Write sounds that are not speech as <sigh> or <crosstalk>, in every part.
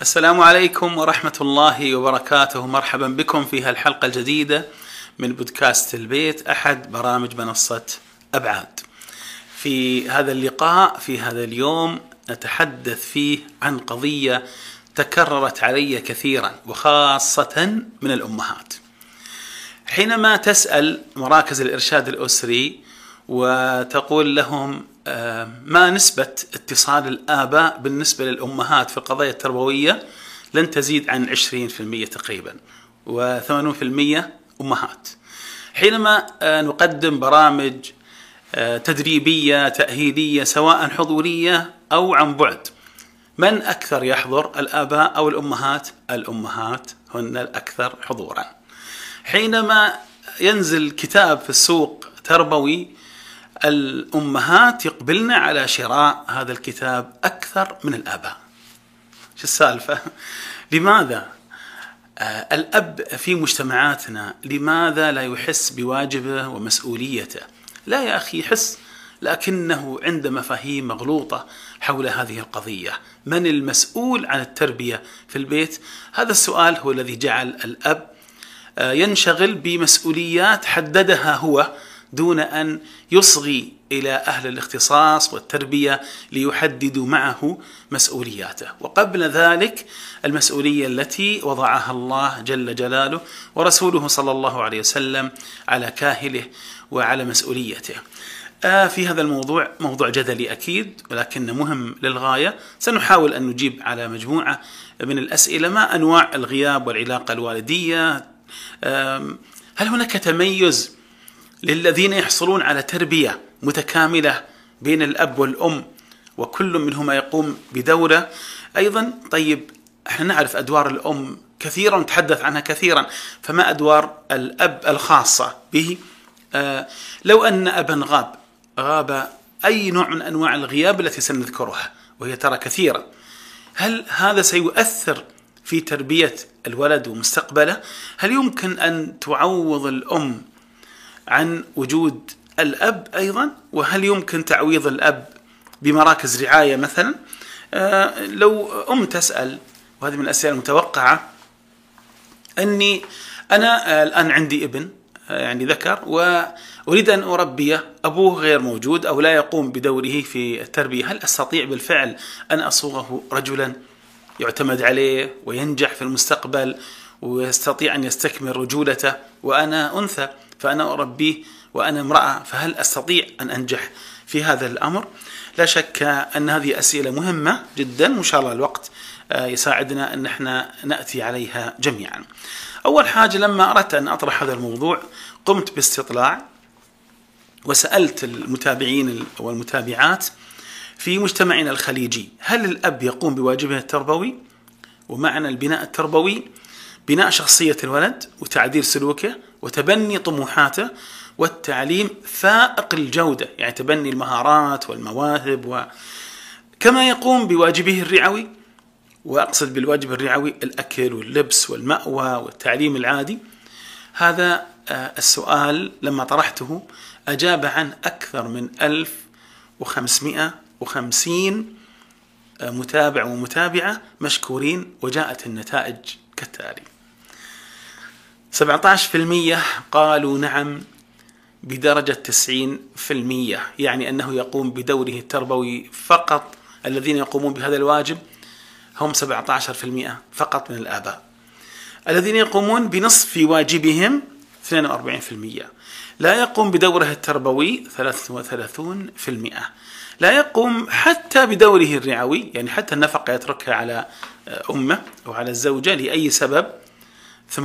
السلام عليكم ورحمة الله وبركاته. مرحبا بكم في هالحلقة الجديدة من بودكاست البيت أحد برامج منصة أبعاد. في هذا اللقاء في هذا اليوم نتحدث فيه عن قضية تكررت علي كثيرا وخاصة من الأمهات. حينما تسأل مراكز الإرشاد الأسري وتقول لهم ما نسبة اتصال الآباء بالنسبة للأمهات في القضايا التربوية لن تزيد عن 20% تقريبا و80% أمهات. حينما آه، نقدم برامج آه، تدريبية تأهيلية سواء حضورية أو عن بعد من أكثر يحضر الآباء أو الأمهات؟ الأمهات هن الأكثر حضورا. حينما ينزل كتاب في السوق تربوي الأمهات يقبلن على شراء هذا الكتاب أكثر من الآباء شو السالفة؟ <laughs> لماذا؟ آه الأب في مجتمعاتنا لماذا لا يحس بواجبه ومسؤوليته؟ لا يا أخي يحس لكنه عند مفاهيم مغلوطة حول هذه القضية من المسؤول عن التربية في البيت؟ هذا السؤال هو الذي جعل الأب آه، ينشغل بمسؤوليات حددها هو دون أن يصغي إلى أهل الاختصاص والتربية ليحددوا معه مسؤولياته، وقبل ذلك المسؤولية التي وضعها الله جل جلاله ورسوله صلى الله عليه وسلم على كاهله وعلى مسؤوليته. آه في هذا الموضوع موضوع جدلي أكيد ولكنه مهم للغاية، سنحاول أن نجيب على مجموعة من الأسئلة ما أنواع الغياب والعلاقة الوالدية؟ هل هناك تميز للذين يحصلون على تربية متكاملة بين الأب والأم وكل منهما يقوم بدورة. أيضا طيب إحنا نعرف أدوار الأم كثيرا نتحدث عنها كثيرا. فما أدوار الأب الخاصة به؟ آه لو أن ابا غاب غاب أي نوع من أنواع الغياب التي سنذكرها وهي ترى كثيره هل هذا سيؤثر في تربية الولد ومستقبله؟ هل يمكن أن تعوض الأم عن وجود الأب أيضا وهل يمكن تعويض الأب بمراكز رعاية مثلا؟ آه لو أم تسأل وهذه من الأسئلة المتوقعة أني أنا الآن عندي ابن يعني ذكر وأريد أن اربيه أبوه غير موجود أو لا يقوم بدوره في التربية. هل أستطيع بالفعل أن أصوغه رجلا يعتمد عليه وينجح في المستقبل ويستطيع أن يستكمل رجولته وأنا أنثى؟ فأنا أربيه وأنا امرأة فهل أستطيع أن أنجح في هذا الأمر؟ لا شك أن هذه أسئلة مهمة جدا وإن شاء الله الوقت آه، يساعدنا أن إحنا نأتي عليها جميعا. أول حاجة لما أردت أن أطرح هذا الموضوع قمت باستطلاع وسألت المتابعين والمتابعات في مجتمعنا الخليجي هل الأب يقوم بواجبه التربوي؟ ومعنى البناء التربوي بناء شخصية الولد وتعديل سلوكه وتبني طموحاته والتعليم فائق الجودة يعني تبني المهارات والمواهب و كما يقوم بواجبه الرعوي وأقصد بالواجب الرعوي الأكل واللبس والمأوى والتعليم العادي. هذا آه، السؤال لما طرحته أجاب عن أكثر من 1550 آه، متابع ومتابعة مشكورين وجاءت النتائج كالتالي. 17% قالوا نعم بدرجة 90% يعني أنه يقوم بدوره التربوي فقط الذين يقومون بهذا الواجب هم 17% فقط من الآباء. الذين يقومون بنصف واجبهم 42% لا يقوم بدوره التربوي 33% لا يقوم حتى بدوره الرعوي يعني حتى النفقة يتركها على أمه أو على الزوجة لأي سبب 8%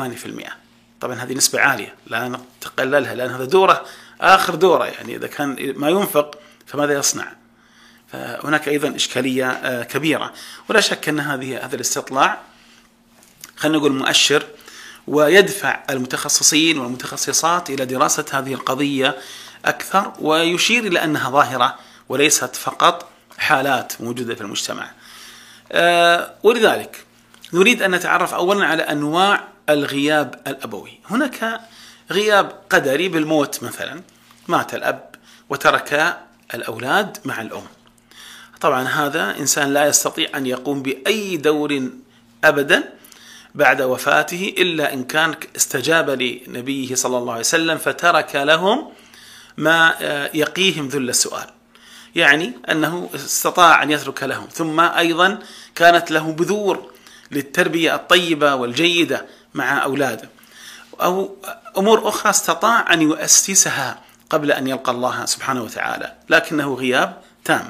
طبعا هذه نسبة عالية لا نتقللها لأن هذا دورة آخر دورة يعني إذا كان ما ينفق فماذا يصنع؟ فهناك أيضا إشكالية آه، كبيرة ولا شك أن هذه هذا الاستطلاع خلينا نقول مؤشر ويدفع المتخصصين والمتخصصات إلى دراسة هذه القضية أكثر ويشير إلى أنها ظاهرة وليست فقط حالات موجودة في المجتمع. آه، ولذلك نريد أن نتعرف أولا على أنواع الغياب الأبوي. هناك غياب قدري بالموت مثلا. مات الأب وترك الأولاد مع الأم. طبعا هذا إنسان لا يستطيع أن يقوم بأي دور أبدا بعد وفاته إلا إن كان استجاب لنبيه صلى الله عليه وسلم فترك لهم ما آه، يقيهم ذل السؤال. يعني أنه استطاع أن يترك لهم. ثم أيضا كانت له بذور للتربية الطيبة والجيدة مع أولاده. أو أمور أخرى استطاع أن يؤسسها قبل أن يلقى الله سبحانه وتعالى لكنه غياب تام.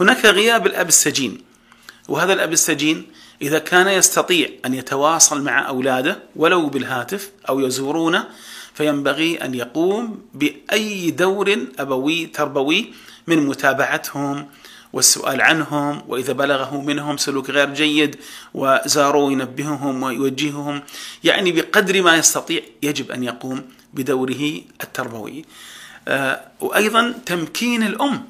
هناك غياب الأب السجين وهذا الأب السجين إذا كان يستطيع أن يتواصل مع أولاده ولو بالهاتف أو يزورونه فينبغي أن يقوم بأي دور أبوي تربوي من متابعتهم والسؤال عنهم وإذا بلغه منهم سلوك غير جيد وزاروا ينبههم ويوجههم. يعني بقدر ما يستطيع يجب أن يقوم بدوره التربوي. آه، وأيضا تمكين الأم.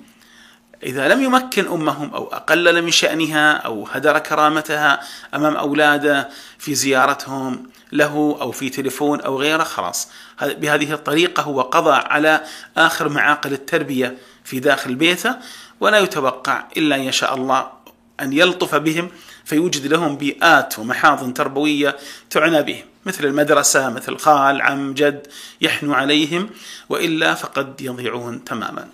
إذا لم يمكن أمهم أو أقلل من شأنها أو هدر كرامتها أمام أولاده في زيارتهم له أو في تليفون أو غيره خلاص. بهذه الطريقة هو قضى على آخر معاقل التربية في داخل بيته. ولا يتوقع إلا أن يشاء الله أن يلطف بهم فيوجد لهم بيئات ومحاضن تربوية تعنى بهم مثل المدرسة مثل خال عم جد يحنو عليهم وإلا فقد يضيعون تماما.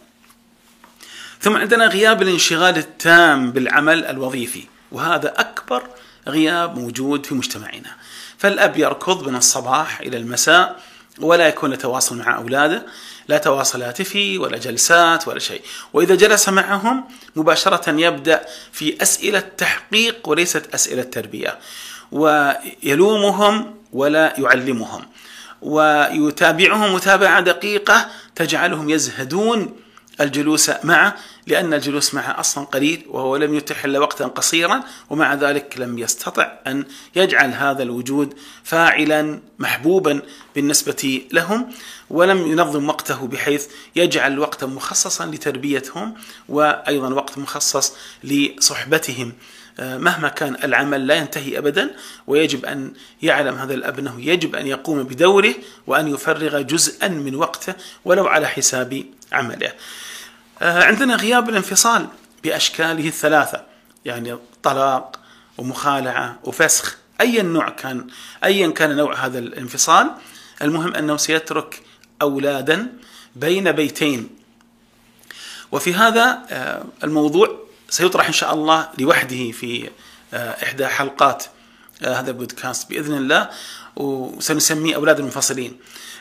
ثم عندنا غياب الانشغال التام بالعمل الوظيفي وهذا أكبر غياب موجود في مجتمعنا. فالأب يركض من الصباح إلى المساء ولا يكون يتواصل مع أولاده لا تواصل هاتفي ولا جلسات ولا شيء. وإذا جلس معهم مباشرة يبدأ في أسئلة تحقيق وليست أسئلة تربية. ويلومهم ولا يعلمهم. ويتابعهم متابعة دقيقة تجعلهم يزهدون الجلوس معه لأن الجلوس معه أصلا قليل وهو لم يتح إلا وقتا قصيرا ومع ذلك لم يستطع أن يجعل هذا الوجود فاعلا محبوبا بالنسبة لهم ولم ينظم وقته بحيث يجعل وقتا مخصصا لتربيتهم وأيضا وقت مخصص لصحبتهم. مهما كان العمل لا ينتهي ابدا ويجب أن يعلم هذا الأب أنه يجب أن يقوم بدوره وأن يفرغ جزءا من وقته ولو على حساب عمله. آه، عندنا غياب الانفصال بأشكاله الثلاثة يعني طلاق ومخالعة وفسخ أي نوع كان ايا كان نوع هذا الانفصال المهم أنه سيترك أولادا بين بيتين وفي هذا آه، الموضوع سيطرح إن شاء الله لوحده في آه، إحدى حلقات هذا البودكاست بإذن الله وسنسميه أولاد المنفصلين.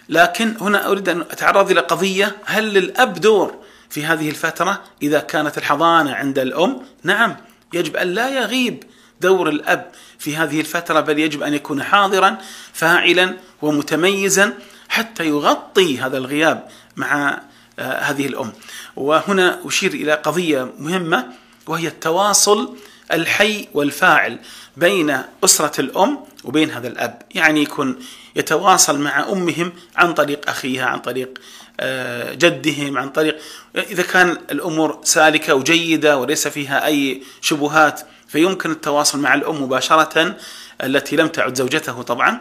لكن هنا أريد أن أتعرض إلى قضية هل للأب دور في هذه الفترة؟ إذا كانت الحضانة عند الأم نعم يجب أن لا يغيب دور الأب في هذه الفترة بل يجب أن يكون حاضرا فاعلا ومتميزا حتى يغطي هذا الغياب مع آه، هذه الأم. وهنا أشير إلى قضية مهمة. وهي التواصل الحي والفاعل بين أسرة الأم وبين هذا الأب. يعني يكون يتواصل مع أمهم عن طريق أخيها عن طريق آه، جدهم عن طريق إذا كان الأمور سالكة وجيدة وليس فيها أي شبهات فيمكن التواصل مع الأم مباشرة التي لم تعد زوجته طبعا.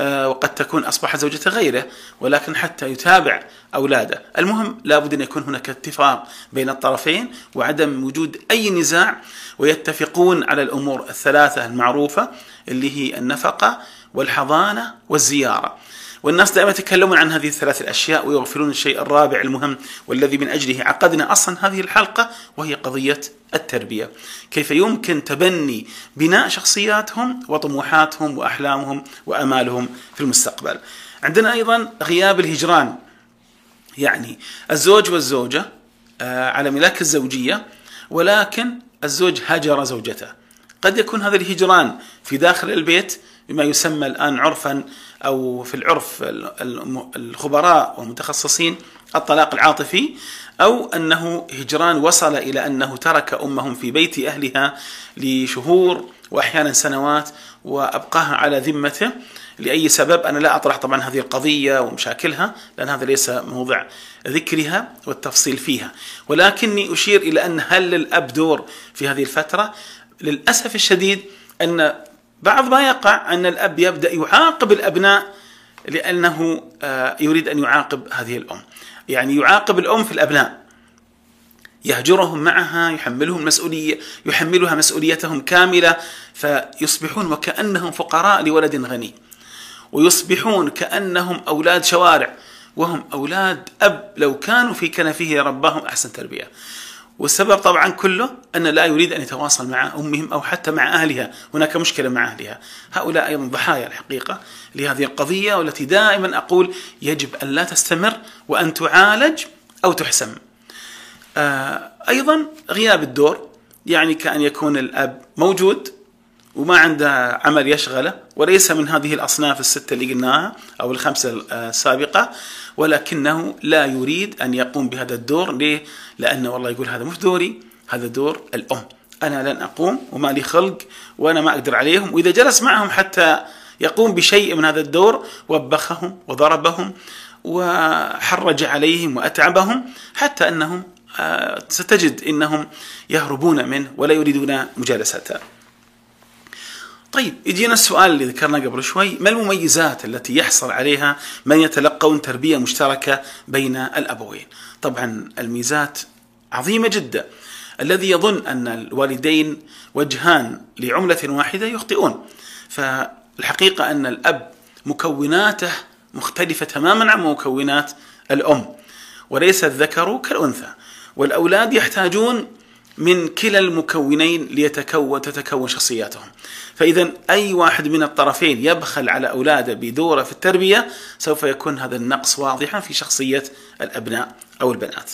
وقد تكون أصبحت زوجة غيره ولكن حتى يتابع أولاده. المهم لابد أن يكون هناك اتفاق بين الطرفين وعدم وجود أي نزاع ويتفقون على الأمور الثلاثة المعروفة اللي هي النفقة والحضانة والزيارة. والناس دائما يتكلمون عن هذه الثلاث الأشياء ويغفلون الشيء الرابع المهم والذي من أجله عقدنا أصلا هذه الحلقة وهي قضية التربية. كيف يمكن تبني بناء شخصياتهم وطموحاتهم وأحلامهم وأمالهم في المستقبل. عندنا أيضا غياب الهجران. يعني الزوج والزوجة آه، على ملاك الزوجية ولكن الزوج هجر زوجته. قد يكون هذا الهجران في داخل البيت بما يسمى الآن عرفا أو في العرف الخبراء والمتخصصين الطلاق العاطفي أو أنه هجران وصل إلى أنه ترك أمهم في بيت أهلها لشهور وأحيانا سنوات وابقاها على ذمته. لأي سبب؟ أنا لا أطرح طبعا هذه القضية ومشاكلها لأن هذا ليس موضع ذكرها والتفصيل فيها. ولكني أشير إلى أن هل للأب دور في هذه الفترة؟ للأسف الشديد أن بعض ما يقع أن الأب يبدأ يعاقب الأبناء لأنه آه، يريد أن يعاقب هذه الأم. يعني يعاقب الأم في الأبناء. يهجرهم معها يحملهم مسؤولية يحملها مسؤوليتهم كاملة فيصبحون وكأنهم فقراء لولد غني. ويصبحون كأنهم أولاد شوارع وهم أولاد أب. لو كانوا في كنفه رباهم أحسن تربية. والسبب طبعا كله أن لا يريد أن يتواصل مع أمهم أو حتى مع أهلها. هناك مشكلة مع أهلها. هؤلاء أيضا ضحايا الحقيقة لهذه القضية والتي دائما أقول يجب أن لا تستمر وأن تعالج أو تحسم. آه، أيضا غياب الدور يعني كأن يكون الأب موجود وما عنده عمل يشغله وليس من هذه الأصناف الستة اللي قلناها أو الخمسة السابقة. ولكنه لا يريد أن يقوم بهذا الدور. ليه؟ لأنه والله يقول هذا مش دوري هذا دور الأم. أنا لن أقوم وما لي خلق وأنا ما أقدر عليهم. وإذا جلس معهم حتى يقوم بشيء من هذا الدور وبخهم وضربهم وحرج عليهم وأتعبهم حتى أنهم آه، ستجد أنهم يهربون منه ولا يريدون مجالسته. طيب يجينا السؤال اللي ذكرنا قبل شوي. ما المميزات التي يحصل عليها من يتلقون تربية مشتركة بين الأبوين؟ طبعا الميزات عظيمة جدا. الذي يظن أن الوالدين وجهان لعملة واحدة يخطئون. فالحقيقة أن الأب مكوناته مختلفة تماما عن مكونات الأم وليس الذكر كالأنثى. والأولاد يحتاجون من كلا المكونين ليتكون تتكون شخصياتهم. فإذا أي واحد من الطرفين يبخل على أولاده بدورة في التربية سوف يكون هذا النقص واضحا في شخصية الأبناء أو البنات.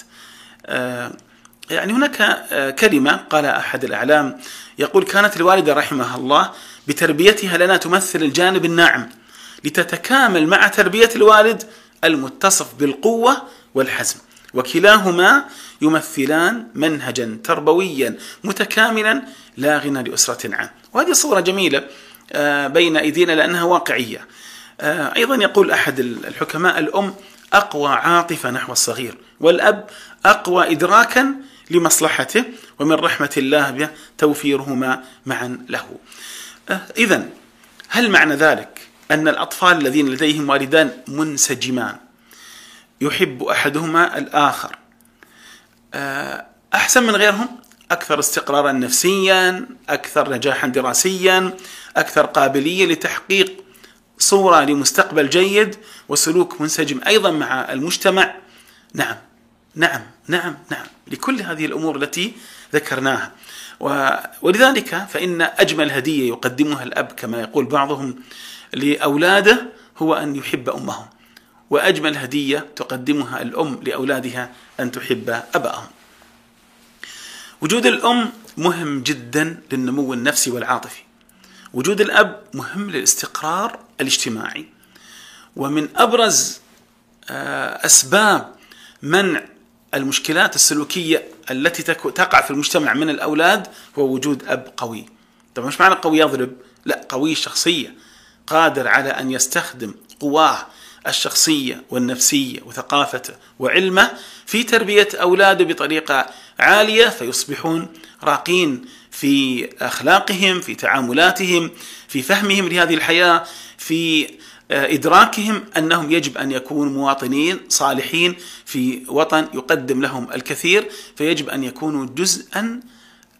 آه، يعني هناك آه، كلمة قال أحد الأعلام يقول كانت الوالدة رحمها الله بتربيتها لنا تمثل الجانب الناعم لتتكامل مع تربية الوالد المتصف بالقوة والحزم. وكلاهما يمثلان منهجا تربويا متكاملا لا غنى لأسرة عنه وهذه صورة جميلة آه، بين أيدينا لأنها واقعية. آه، أيضا يقول أحد الحكماء الأم أقوى عاطفة نحو الصغير والأب أقوى إدراكا لمصلحته ومن رحمة الله به توفيرهما معا له. آه، إذا هل معنى ذلك أن الأطفال الذين لديهم والدان منسجمان؟ يحب أحدهما الآخر. أحسن من غيرهم؟ أكثر استقرارا نفسيا أكثر نجاحا دراسيا أكثر قابلية لتحقيق صورة لمستقبل جيد وسلوك منسجم أيضا مع المجتمع. نعم نعم نعم نعم لكل هذه الأمور التي ذكرناها. ولذلك فإن أجمل هدية يقدمها الأب كما يقول بعضهم لأولاده هو أن يحب أمهم. وأجمل هدية تقدمها الأم لأولادها أن تحب اباهم وجود الأم مهم جدا للنمو النفسي والعاطفي. وجود الأب مهم للاستقرار الاجتماعي. ومن أبرز آه، أسباب منع المشكلات السلوكية التي تقع في المجتمع من الأولاد هو وجود أب قوي. طبعا مش معنى قوي يضرب لا قوي شخصية قادر على أن يستخدم قواه الشخصية والنفسية وثقافته وعلمه في تربية أولاده بطريقة عالية فيصبحون راقين في أخلاقهم في تعاملاتهم في فهمهم لهذه الحياة في آه، إدراكهم أنهم يجب أن يكونوا مواطنين صالحين في وطن يقدم لهم الكثير فيجب أن يكونوا جزءا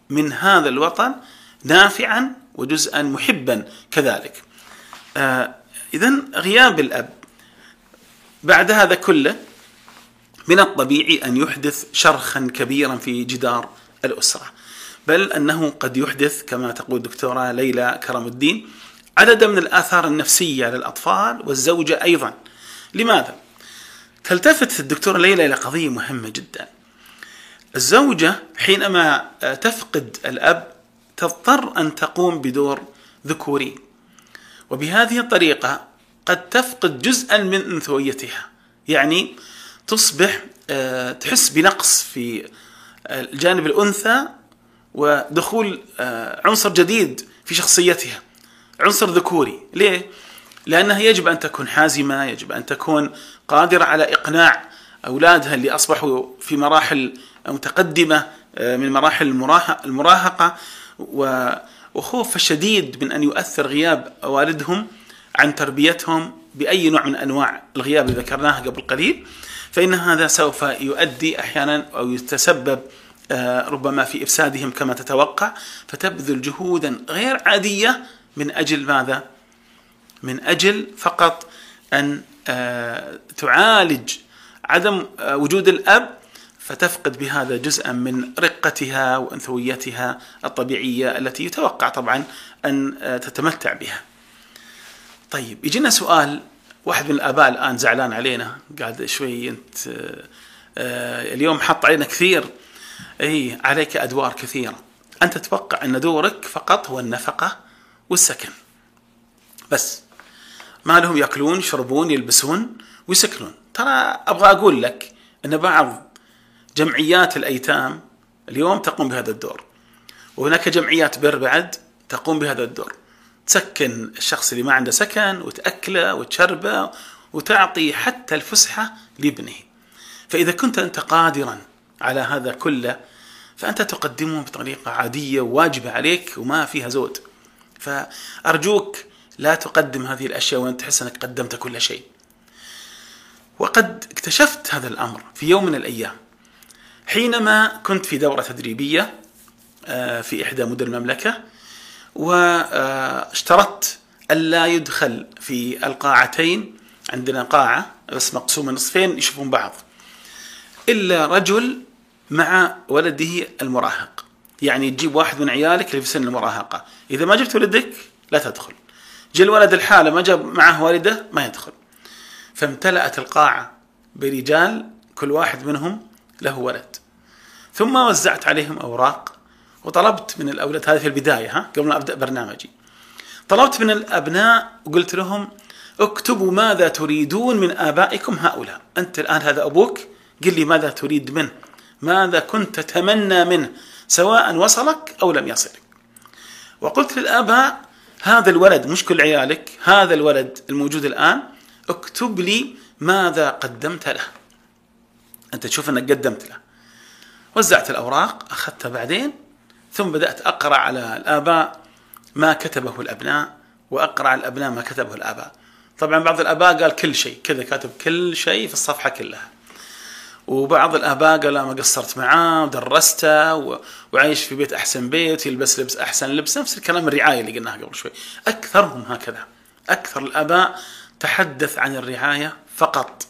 من هذا الوطن نافعا وجزءا محبا كذلك. آه، إذا غياب الأب بعد هذا كله من الطبيعي أن يحدث شرخا كبيرا في جدار الأسرة. بل أنه قد يحدث كما تقول الدكتورة ليلى كرم الدين عددا من الآثار النفسية على الأطفال والزوجة أيضا. لماذا؟ تلتفت الدكتورة ليلى إلى قضية مهمة جدا. الزوجة حينما تفقد الأب تضطر أن تقوم بدور ذكوري. وبهذه الطريقة قد تفقد جزءا من انثويتها. يعني تصبح آه، تحس بنقص في الجانب الأنثى ودخول آه، عنصر جديد في شخصيتها. عنصر ذكوري. ليه؟ لأنها يجب أن تكون حازمة يجب أن تكون قادرة على إقناع أولادها اللي أصبحوا في مراحل متقدمة آه، من مراحل المراهقة وخوف شديد من أن يؤثر غياب والدهم. عن تربيتهم بأي نوع من أنواع الغياب اللي ذكرناها قبل قليل فإن هذا سوف يؤدي أحيانا أو يتسبب آه، ربما في إفسادهم كما تتوقع فتبذل جهودا غير عادية من أجل ماذا؟ من أجل فقط أن آه، تعالج عدم آه، وجود الأب فتفقد بهذا جزءا من رقتها وأنثويتها الطبيعية التي يتوقع طبعا أن تتمتع بها. طيب يجينا سؤال واحد من الآباء الآن زعلان علينا قاعد شوي أنت اليوم حط علينا كثير. إي عليك أدوار كثيرة. أنت تتوقع أن دورك فقط هو النفقة والسكن. بس ما لهم يأكلون يشربون يلبسون ويسكنون. ترى أبغى أقول لك أن بعض جمعيات الأيتام اليوم تقوم بهذا الدور وهناك جمعيات بر بعد تقوم بهذا الدور. تسكن الشخص اللي ما عنده سكن وتأكله وتشربه وتعطي حتى الفسحة لابنه. فإذا كنت أنت قادرا على هذا كله فأنت تقدمه بطريقة عادية وواجبة عليك وما فيها زود. فأرجوك لا تقدم هذه الأشياء وأنت تحس أنك قدمت كل شيء. وقد اكتشفت هذا الأمر في يوم من الأيام. حينما كنت في دورة تدريبية آه، في إحدى مدن المملكة واشترطت ألا يدخل في القاعتين. عندنا قاعة بس مقسومة نصفين يشوفون بعض. إلا رجل مع ولده المراهق. يعني تجيب واحد من عيالك اللي في سن المراهقة. إذا ما جبت ولدك لا تدخل. جاء الولد الحالة ما جاب معه والده ما يدخل. فامتلأت القاعة برجال كل واحد منهم له ولد. ثم وزعت عليهم أوراق. وطلبت من الأولاد هذه في البداية ها قبل ما أبدأ برنامجي. طلبت من الأبناء وقلت لهم اكتبوا ماذا تريدون من آبائكم هؤلاء. أنت الآن هذا أبوك؟ قل لي ماذا تريد منه ماذا كنت تتمنى منه سواء وصلك أو لم يصلك. وقلت للآباء هذا الولد مش كل عيالك هذا الولد الموجود الآن اكتب لي ماذا قدمت له. أنت تشوف أنك قدمت له. وزعت الأوراق أخذتها بعدين ثم بدأت أقرأ على الآباء ما كتبه الأبناء وأقرأ على الأبناء ما كتبه الآباء. طبعا بعض الآباء قال كل شيء كذا كاتب كل شيء في الصفحة كلها. وبعض الآباء قال ما قصرت معاه ودرسته. وعايش في بيت أحسن بيت يلبس لبس أحسن لبس نفس الكلام الرعاية اللي قلناها قبل شوي. أكثرهم هكذا. أكثر الآباء تحدث عن الرعاية فقط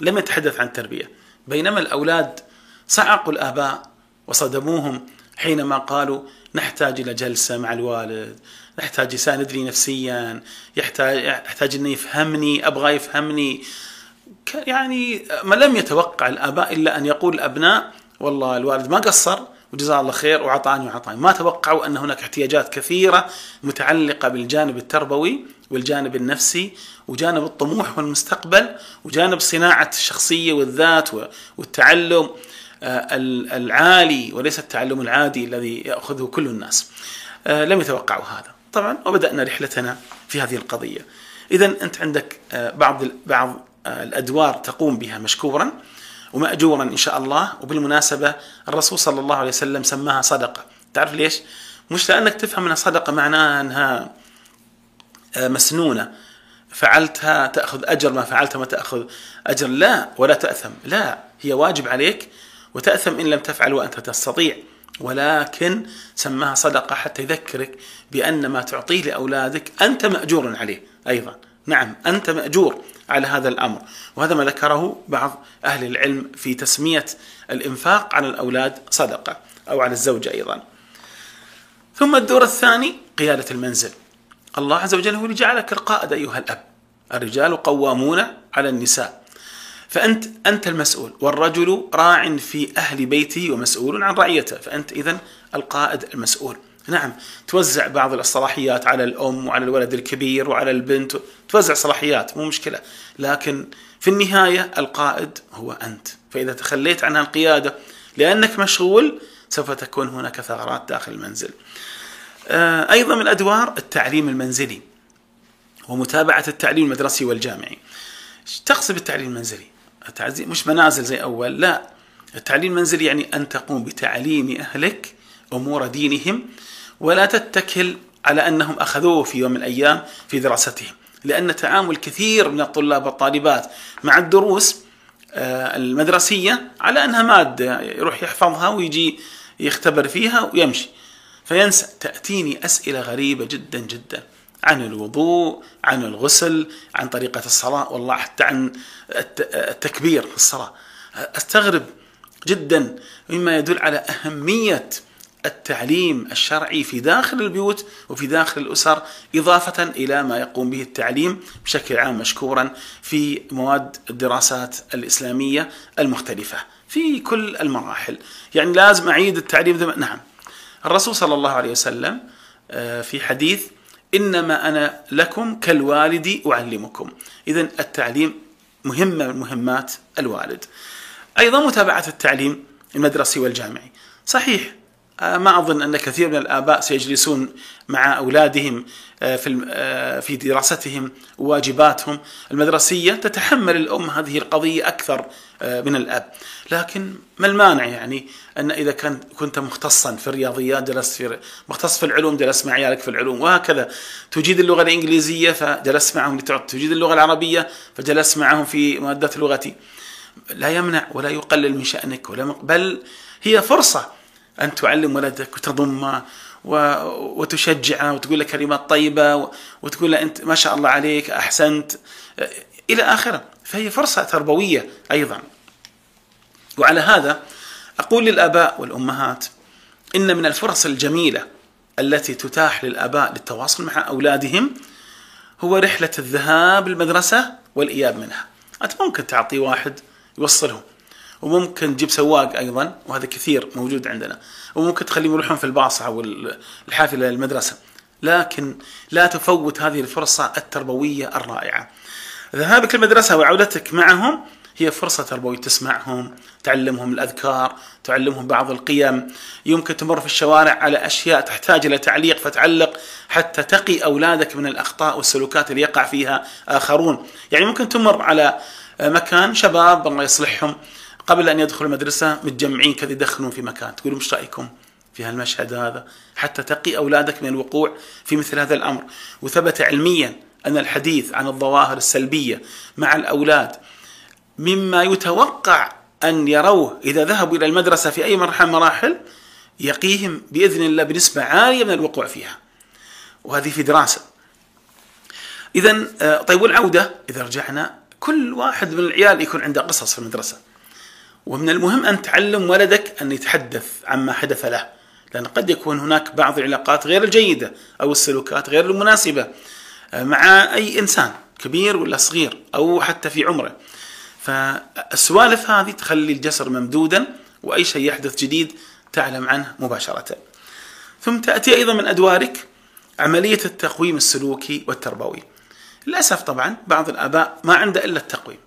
لم يتحدث عن التربية. بينما الأولاد صعقوا الآباء وصدموهم حينما قالوا نحتاج إلى جلسة مع الوالد نحتاج يساندني نفسيا يحتاج يحتاج إنه يفهمني أبغى يفهمني. يعني ما لم يتوقع الآباء إلا أن يقول الأبناء والله الوالد ما قصر وجزاه الله خير وعطاني وعطاني. ما توقعوا أن هناك احتياجات كثيرة متعلقة بالجانب التربوي والجانب النفسي وجانب الطموح والمستقبل وجانب صناعة الشخصية والذات والتعلم. العالي وليس التعلم العادي الذي يأخذه كل الناس. آه، لم يتوقعوا هذا. طبعا وبدأنا رحلتنا في هذه القضية. اذا أنت عندك آه، بعض بعض الأدوار تقوم بها مشكورا وماجورا إن شاء الله وبالمناسبة الرسول صلى الله عليه وسلم سماها صدقة تعرف ليش؟ مش لأنك تفهم انها صدقة معناها أنها آه، مسنونة فعلتها تأخذ أجر ما فعلتها ما تأخذ أجر لا ولا تأثم لا هي واجب عليك وتأثم إن لم تفعل وأنت تستطيع ولكن سماها صدقة حتى يذكرك بأن ما تعطيه لأولادك أنت مأجور عليه أيضا نعم أنت مأجور على هذا الأمر وهذا ما ذكره بعض أهل العلم في تسمية الإنفاق على الأولاد صدقة أو على الزوجه أيضا. ثم الدور الثاني قيادة المنزل. الله عز وجل هو اللي جعلك القائد أيها الأب. الرجال قوامون على النساء. فأنت أنت المسؤول والرجل راع في أهل بيته ومسؤول عن رعيته فأنت اذا القائد المسؤول. نعم توزع بعض الصلاحيات على الأم وعلى الولد الكبير وعلى البنت توزع صلاحيات مو مشكلة لكن في النهاية القائد هو أنت فإذا تخليت عن القيادة لأنك مشغول سوف تكون هناك ثغرات داخل المنزل. آه، أيضا من أدوار التعليم المنزلي ومتابعة التعليم المدرسي والجامعي. تقصد بالتعليم المنزلي؟ مش منازل زي أول لا. التعليم المنزلي يعني أن تقوم بتعليم أهلك أمور دينهم ولا تتكل على أنهم أخذوه في يوم من الأيام في دراستهم، لأن تعامل كثير من الطلاب والطالبات مع الدروس آه، المدرسية على أنها مادة يروح يحفظها ويجي يختبر فيها ويمشي. فينسى. تأتيني أسئلة غريبة جدا جدا. عن الوضوء عن الغسل عن طريقة الصلاة والله حتى عن التكبير في الصلاة. أستغرب جدا مما يدل على أهمية التعليم الشرعي في داخل البيوت وفي داخل الأسر إضافة إلى ما يقوم به التعليم بشكل عام مشكورا في مواد الدراسات الإسلامية المختلفة في كل المراحل. يعني لازم أعيد التعليم نعم. الرسول صلى الله عليه وسلم آه، في حديث إنما أنا لكم كالوالد أعلمكم. اذا التعليم مهمه من مهمات الوالد. أيضا متابعة التعليم المدرسي والجامعي. صحيح ما أظن أن كثير من الآباء سيجلسون مع أولادهم آه، في آه، في دراستهم وواجباتهم. المدرسية تتحمل الأم هذه القضية أكثر من الأب، لكن ما المانع يعني أن إذا كنت مختصا في الرياضيات جلست في مختص في العلوم جلست مع عيالك في العلوم وهكذا. تجيد اللغة الإنجليزية فجلست معهم تجيد اللغة العربية فجلست معهم في مادة لغتي. لا يمنع ولا يقلل من شأنك ولا بل هي فرصة أن تعلم ولدك وتضمه وتشجعه وتقول له كلمات طيبة وتقول له أنت ما شاء الله عليك أحسنت. إلى آخره. فهي فرصة تربوية أيضا. وعلى هذا أقول للآباء والأمهات إن من الفرص الجميلة التي تتاح للآباء للتواصل مع أولادهم هو رحلة الذهاب للمدرسة والإياب منها. أنت ممكن تعطي واحد يوصلهم وممكن تجيب سواق أيضا وهذا كثير موجود عندنا. وممكن تخليهم يروحون في الباص أو الحافلة للمدرسه لكن لا تفوت هذه الفرصة التربوية الرائعة. ذهابك المدرسة وعودتك معهم هي فرصة تربوية. تسمعهم تعلمهم الأذكار تعلمهم بعض القيم. يمكن تمر في الشوارع على أشياء تحتاج إلى تعليق فتعلق حتى تقي أولادك من الأخطاء والسلوكات اللي يقع فيها آخرون. يعني ممكن تمر على مكان شباب الله يصلحهم. قبل أن يدخلوا المدرسة متجمعين كذا يدخنون في مكان. تقولوا مش رأيكم في هالمشهد هذا؟ حتى تقي أولادك من الوقوع في مثل هذا الأمر. وثبت علميا أن الحديث عن الظواهر السلبية مع الأولاد مما يتوقع أن يروه إذا ذهبوا إلى المدرسة في أي مرحلة مراحل يقيهم بإذن الله بنسبة عالية من الوقوع فيها. وهذه في دراسة. إذا آه، طيب والعودة؟ إذا رجعنا كل واحد من العيال يكون عنده قصص في المدرسة. ومن المهم أن تعلم ولدك أن يتحدث عما حدث له لأن قد يكون هناك بعض العلاقات غير الجيدة أو السلوكات غير المناسبة آه، مع أي إنسان كبير ولا صغير أو حتى في عمره. فالسوالف هذه تخلي الجسر ممدودا وأي شيء يحدث جديد تعلم عنه مباشرة. ثم تأتي أيضا من أدوارك عملية التقويم السلوكي والتربوي. للأسف طبعا بعض الآباء ما عنده إلا التقويم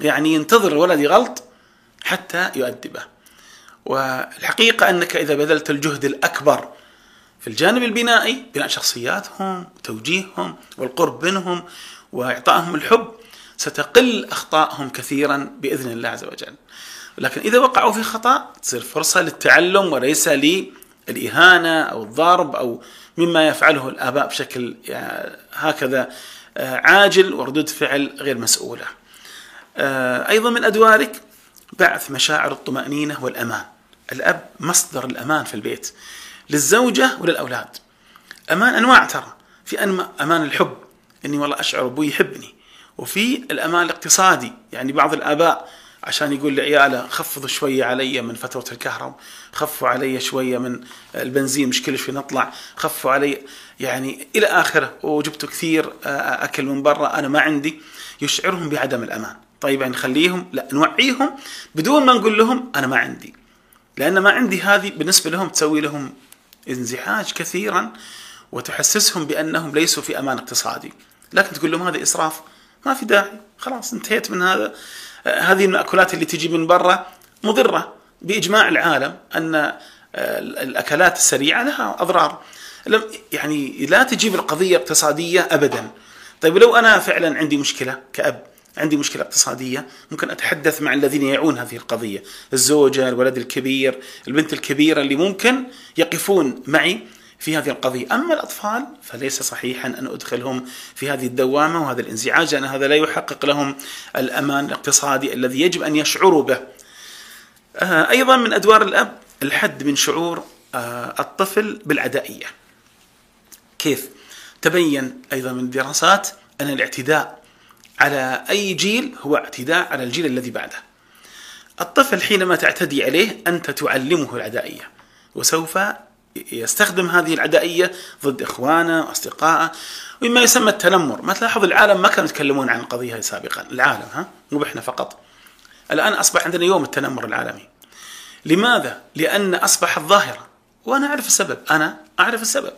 يعني ينتظر الولد يغلط حتى يؤدبه. والحقيقة أنك إذا بذلت الجهد الأكبر في الجانب البنائي بناء شخصياتهم وتوجيههم والقرب منهم وإعطائهم الحب ستقل أخطائهم كثيرا بإذن الله عز وجل. لكن إذا وقعوا في خطأ تصير فرصة للتعلم وليس للإهانة أو الضرب أو مما يفعله الآباء بشكل يعني هكذا آه، عاجل وردود فعل غير مسؤولة. آه، أيضا من أدوارك بعث مشاعر الطمأنينة والأمان. الأب مصدر الأمان في البيت للزوجة وللأولاد. أمان أنواع ترى. في أمان الحب. إني والله أشعر أبوي يحبني. وفي الأمان الاقتصادي. يعني بعض الآباء عشان يقول لعياله خفضوا شوية علي من فترة الكهرباء خفوا علي شوية من البنزين مش كل شوي نطلع خفوا علي. يعني إلى آخره. وجبتوا كثير آه، أكل من برا أنا ما عندي. يشعرهم بعدم الأمان. طيب يعني نخليهم لا نوعيهم بدون ما نقول لهم أنا ما عندي. لأن ما عندي هذه بالنسبة لهم تسوي لهم انزعاج كثيرا وتحسسهم بأنهم ليسوا في أمان اقتصادي. لكن تقول لهم هذا إسراف ما في داعي. خلاص انتهيت من هذا. هذه المأكولات اللي تجي من برا مضرة بإجماع العالم أن الأكلات السريعة لها أضرار. يعني لا تجيب القضية اقتصادية أبدا. طيب لو أنا فعلا عندي مشكلة كأب عندي مشكلة اقتصادية. ممكن أتحدث مع الذين يعون هذه القضية. الزوجة الولد الكبير البنت الكبيرة اللي ممكن يقفون معي في هذه القضية. أما الأطفال فليس صحيحا أن أدخلهم في هذه الدوامة وهذا الانزعاج لأن هذا لا يحقق لهم الأمان الاقتصادي الذي يجب أن يشعروا به. آه، أيضا من أدوار الأب الحد من شعور آه، الطفل بالعدائية. كيف؟ تبين أيضا من الدراسات أن الاعتداء على أي جيل هو اعتداء على الجيل الذي بعده. الطفل حينما تعتدي عليه أنت تعلمه العدائية وسوف يستخدم هذه العدائية ضد إخوانه وأصدقائه ومما يسمى التنمر. ما تلاحظ العالم ما كانوا يتكلمون عن القضية هذه سابقا العالم ها؟ مو إحنا فقط. الآن أصبح عندنا يوم التنمر العالمي. لماذا؟ لأن أصبحت ظاهرة وأنا أعرف السبب أنا أعرف السبب.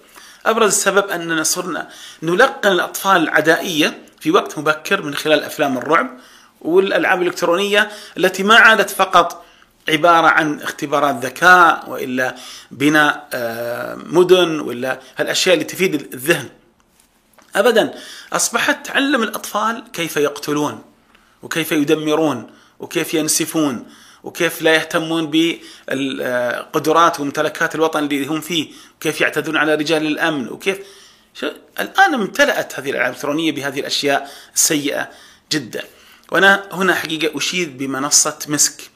أبرز السبب أننا صرنا نلقن الأطفال العدائية في وقت مبكر من خلال أفلام الرعب والألعاب الإلكترونية التي ما عادت فقط عبارة عن اختبارات ذكاء وإلا بناء آه، مدن ولا هالأشياء اللي تفيد الذهن. أبدا أصبحت تعلم الأطفال كيف يقتلون وكيف يدمرون وكيف ينسفون وكيف لا يهتمون بقدرات وممتلكات الوطن اللي هم فيه وكيف يعتدون على رجال الأمن وكيف الآن امتلأت هذه الألعاب الإلكترونية بهذه الأشياء السيئة جدا. وأنا هنا حقيقة أشيد بمنصة مسك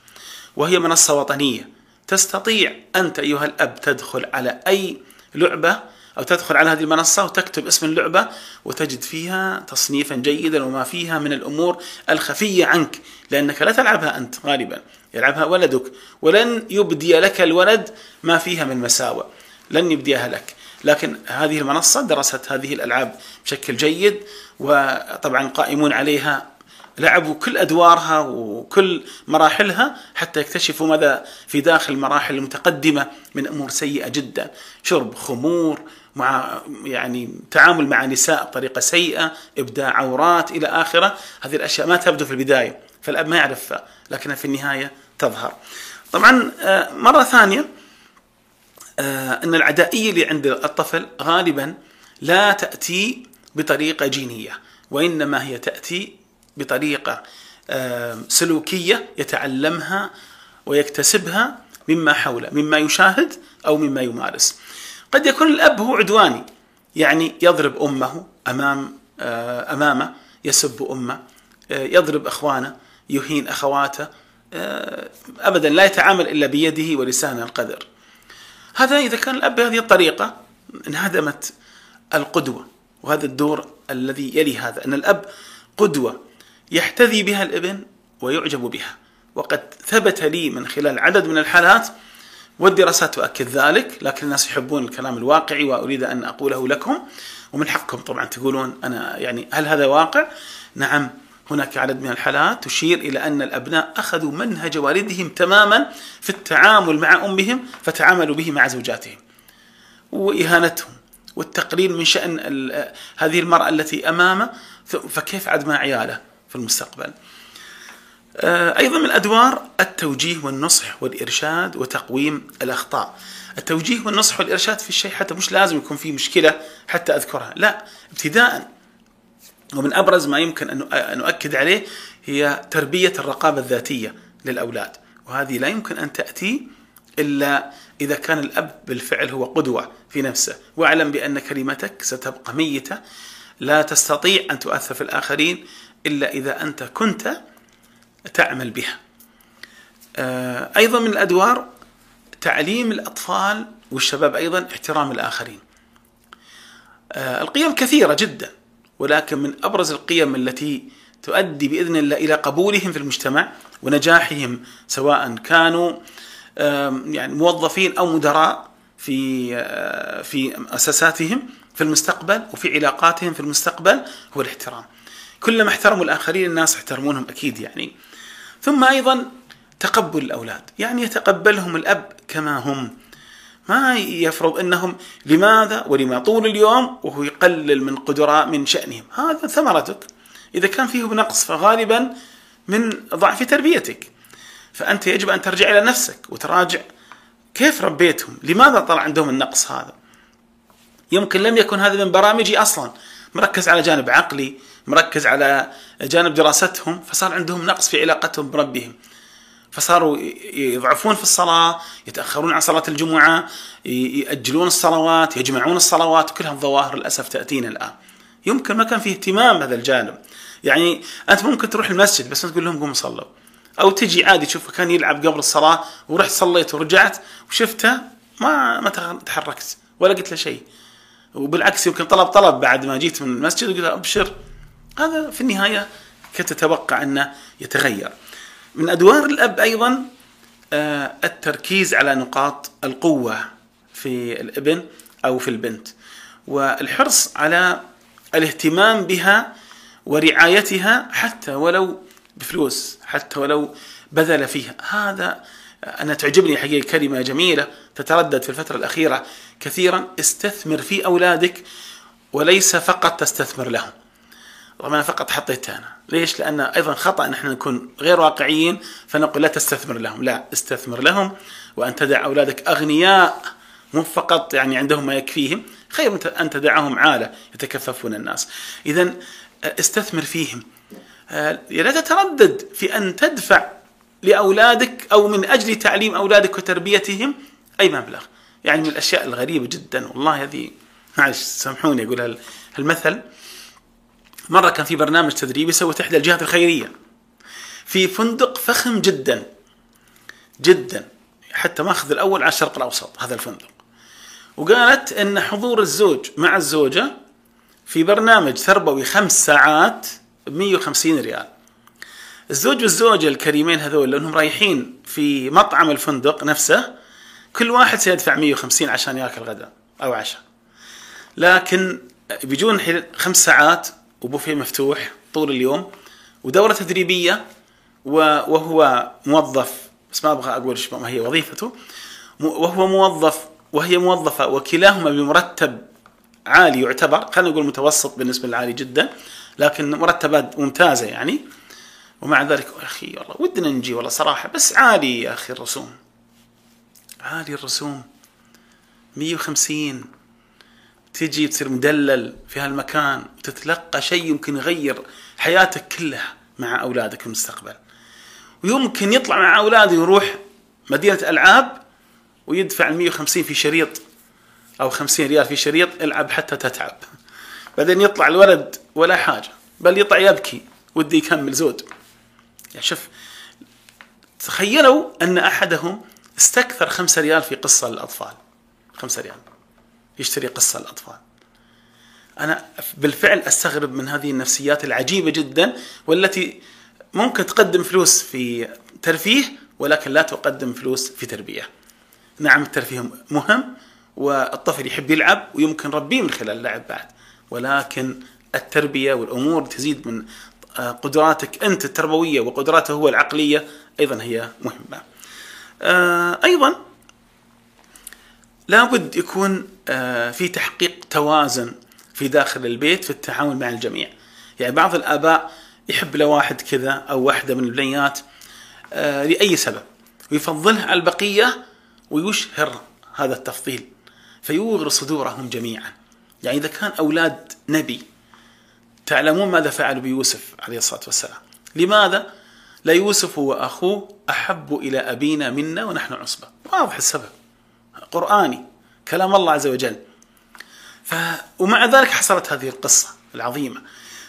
وهي منصة وطنية. تستطيع أنت أيها الأب تدخل على أي لعبة أو تدخل على هذه المنصة وتكتب اسم اللعبة وتجد فيها تصنيفا جيدا وما فيها من الأمور الخفية عنك لأنك لا تلعبها أنت غالبا. يلعبها ولدك. ولن يبدي لك الولد ما فيها من مساوئ. لن يبديها لك. لكن هذه المنصة درست هذه الألعاب بشكل جيد وطبعا قائمون عليها لعبوا كل أدوارها وكل مراحلها حتى يكتشفوا ماذا في داخل المراحل المتقدمة من أمور سيئة جدا، شرب خمور، مع يعني تعامل مع نساء بطريقة سيئة، إبداع عورات إلى آخرة، هذه الأشياء ما تبدو في البداية، فالأب ما يعرفها، لكنها في النهاية تظهر. طبعا آه، مرة آه، أن العدائية اللي عند الطفل غالبا لا تأتي بطريقة جينية، وإنما هي تأتي بطريقة سلوكية يتعلمها ويكتسبها مما حوله مما يشاهد أو مما يمارس. قد يكون الأب هو عدواني يعني يضرب أمه أمام آه، أمامه يسب أمه آه، يضرب إخوانه يهين أخواته آه، ابدا لا يتعامل إلا بيده ولسانه القدر. هذا إذا كان الأب بهذه الطريقة انهدمت القدوة وهذا الدور الذي يلي هذا أن الأب قدوة يحتذي بها الابن ويعجب بها وقد ثبت لي من خلال عدد من الحالات والدراسات تؤكد ذلك لكن الناس يحبون الكلام الواقعي وأريد أن أقوله لكم ومن حقكم طبعا تقولون أنا يعني هل هذا واقع؟ نعم هناك عدد من الحالات تشير إلى أن الأبناء أخذوا منهج والدهم تماما في التعامل مع أمهم فتعاملوا به مع زوجاتهم وإهانتهم والتقليل من شأن هذه المرأة التي أمامه فكيف عد مع عياله؟ في المستقبل آه، أيضا من الأدوار التوجيه والنصح والإرشاد وتقويم الأخطاء التوجيه والنصح والإرشاد في الشيء حتى مش لازم يكون في مشكلة حتى أذكرها لا ابتداء ومن أبرز ما يمكن أن نؤكد عليه هي تربية الرقابة الذاتية للأولاد. وهذه لا يمكن أن تأتي إلا إذا كان الأب بالفعل هو قدوة في نفسه. واعلم بأن كلمتك ستبقى ميتة. لا تستطيع أن تؤثر في الآخرين إلا إذا أنت كنت تعمل بها. آه، أيضا من الأدوار تعليم الأطفال والشباب أيضا احترام الآخرين. آه، القيم كثيرة جدا. ولكن من أبرز القيم التي تؤدي بإذن الله إلى قبولهم في المجتمع ونجاحهم سواء كانوا يعني موظفين أو مدراء في آه، في مؤسساتهم في المستقبل وفي علاقاتهم في المستقبل هو الاحترام. كلما احترموا الآخرين الناس يحترمونهم أكيد يعني. ثم أيضا تقبل الأولاد يعني يتقبلهم الأب كما هم. ما يفرض أنهم لماذا ولما طول اليوم وهو يقلل من قدراء من شأنهم. هذا ثمرتك. إذا كان فيه نقص فغالبا من ضعف تربيتك. فأنت يجب أن ترجع إلى نفسك وتراجع كيف ربيتهم؟ لماذا طلع عندهم النقص هذا؟ يمكن لم يكن هذا من برامجي أصلا. مركز على جانب عقلي مركز على جانب دراستهم فصار عندهم نقص في علاقتهم بربهم. فصاروا يضعفون في الصلاة يتأخرون عن صلاة الجمعة يأجلون الصلوات يجمعون الصلوات كل هالظواهر للأسف تأتينا الآن. يمكن ما كان فيه اهتمام بهذا الجانب. يعني أنت ممكن تروح المسجد بس تقول لهم قوموا صلوا. أو تجي عادي تشوفه كان يلعب قبل الصلاة ورحت صليت ورجعت وشفته ما ما تحركت ولا قلت له شيء. وبالعكس يمكن طلب طلب بعد ما جيت من المسجد وقلت أبشر. هذا في النهاية كنت أتوقع أنه يتغير. من أدوار الأب أيضا آه، التركيز على نقاط القوة في الابن أو في البنت والحرص على الاهتمام بها ورعايتها حتى ولو بفلوس حتى ولو بذل فيها. هذا أنا تعجبني حقيقة كلمة جميلة تتردد في الفترة الأخيرة كثيرا استثمر في أولادك وليس فقط تستثمر لهم. طبعا أنا فقط حطيتها أنا. ليش؟ لأن أيضا خطأ نحن نكون غير واقعيين فنقول لا تستثمر لهم. لا استثمر لهم وأن تدع أولادك أغنياء مو فقط يعني عندهم ما يكفيهم خير من أن تدعهم عالة يتكففون الناس. إذا استثمر فيهم. آه، لا تتردد في أن تدفع لأولادك أو من أجل تعليم أولادك وتربيتهم أي مبلغ. يعني من الأشياء الغريبة جدا والله هذه معلش سامحوني أقول هالمثل. مرة كان في برنامج تدريبي سوت إحدى الجهات الخيرية. في فندق فخم جدا. جدا. حتى ماخذ الأول على الشرق الأوسط هذا الفندق. وقالت أن حضور الزوج مع الزوجة في برنامج تربوي خمس ساعات ب 150 ريال. الزوج والزوجة الكريمين هذول لأنهم رايحين في مطعم الفندق نفسه كل واحد سيدفع 150 عشان يأكل غداء أو عشاء. لكن بيجون خمس ساعات وبوفيه مفتوح طول اليوم ودورة تدريبية وهو موظف بس ما أبغى أقول ما هي وظيفته وهو موظف وهي موظفة وكلاهما بمرتب عالي يعتبر خلينا نقول متوسط بالنسبة للعالي جدا لكن مرتبات ممتازة يعني. ومع ذلك يا أخي والله ودنا نجي والله صراحة بس عالي يا أخي الرسوم. عالي الرسوم. 150 تجي تصير مدلل في هالمكان وتتلقى شيء يمكن يغير حياتك كلها مع أولادك في المستقبل. ويمكن يطلع مع اولاده ويروح مدينة ألعاب ويدفع 150 في شريط أو 50 ريال في شريط العب حتى تتعب. بعدين يطلع الولد ولا حاجة بل يطلع يبكي ودي يكمل زود. يعني شوف تخيلوا أن أحدهم استكثر خمسة ريال في قصة للأطفال خمسة ريال. يشتري قصة للأطفال أنا بالفعل أستغرب من هذه النفسيات العجيبة جدا والتي ممكن تقدم فلوس في ترفيه ولكن لا تقدم فلوس في تربية. نعم الترفيه مهم والطفل يحب يلعب ويمكن ربيه من خلال اللعب بعد. ولكن التربية والأمور تزيد من قدراتك أنت التربوية وقدراته هو العقلية أيضا هي مهمة. آه، أيضا لابد يكون آه، في تحقيق توازن في داخل البيت في التعامل مع الجميع. يعني بعض الآباء يحب له واحد كذا أو واحدة من البنيات آه، لأي سبب ويفضلها على البقية ويشهر هذا التفضيل فيوغر صدورهم جميعا. يعني إذا كان أولاد نبي تعلمون ماذا فعلوا بيوسف عليه الصلاة والسلام. لماذا؟ لا يوسف وأخوه أحب إلى أبينا منا ونحن عصبة. واضح السبب. قرآني كلام الله عز وجل. ف... ومع ذلك حصلت هذه القصة العظيمة.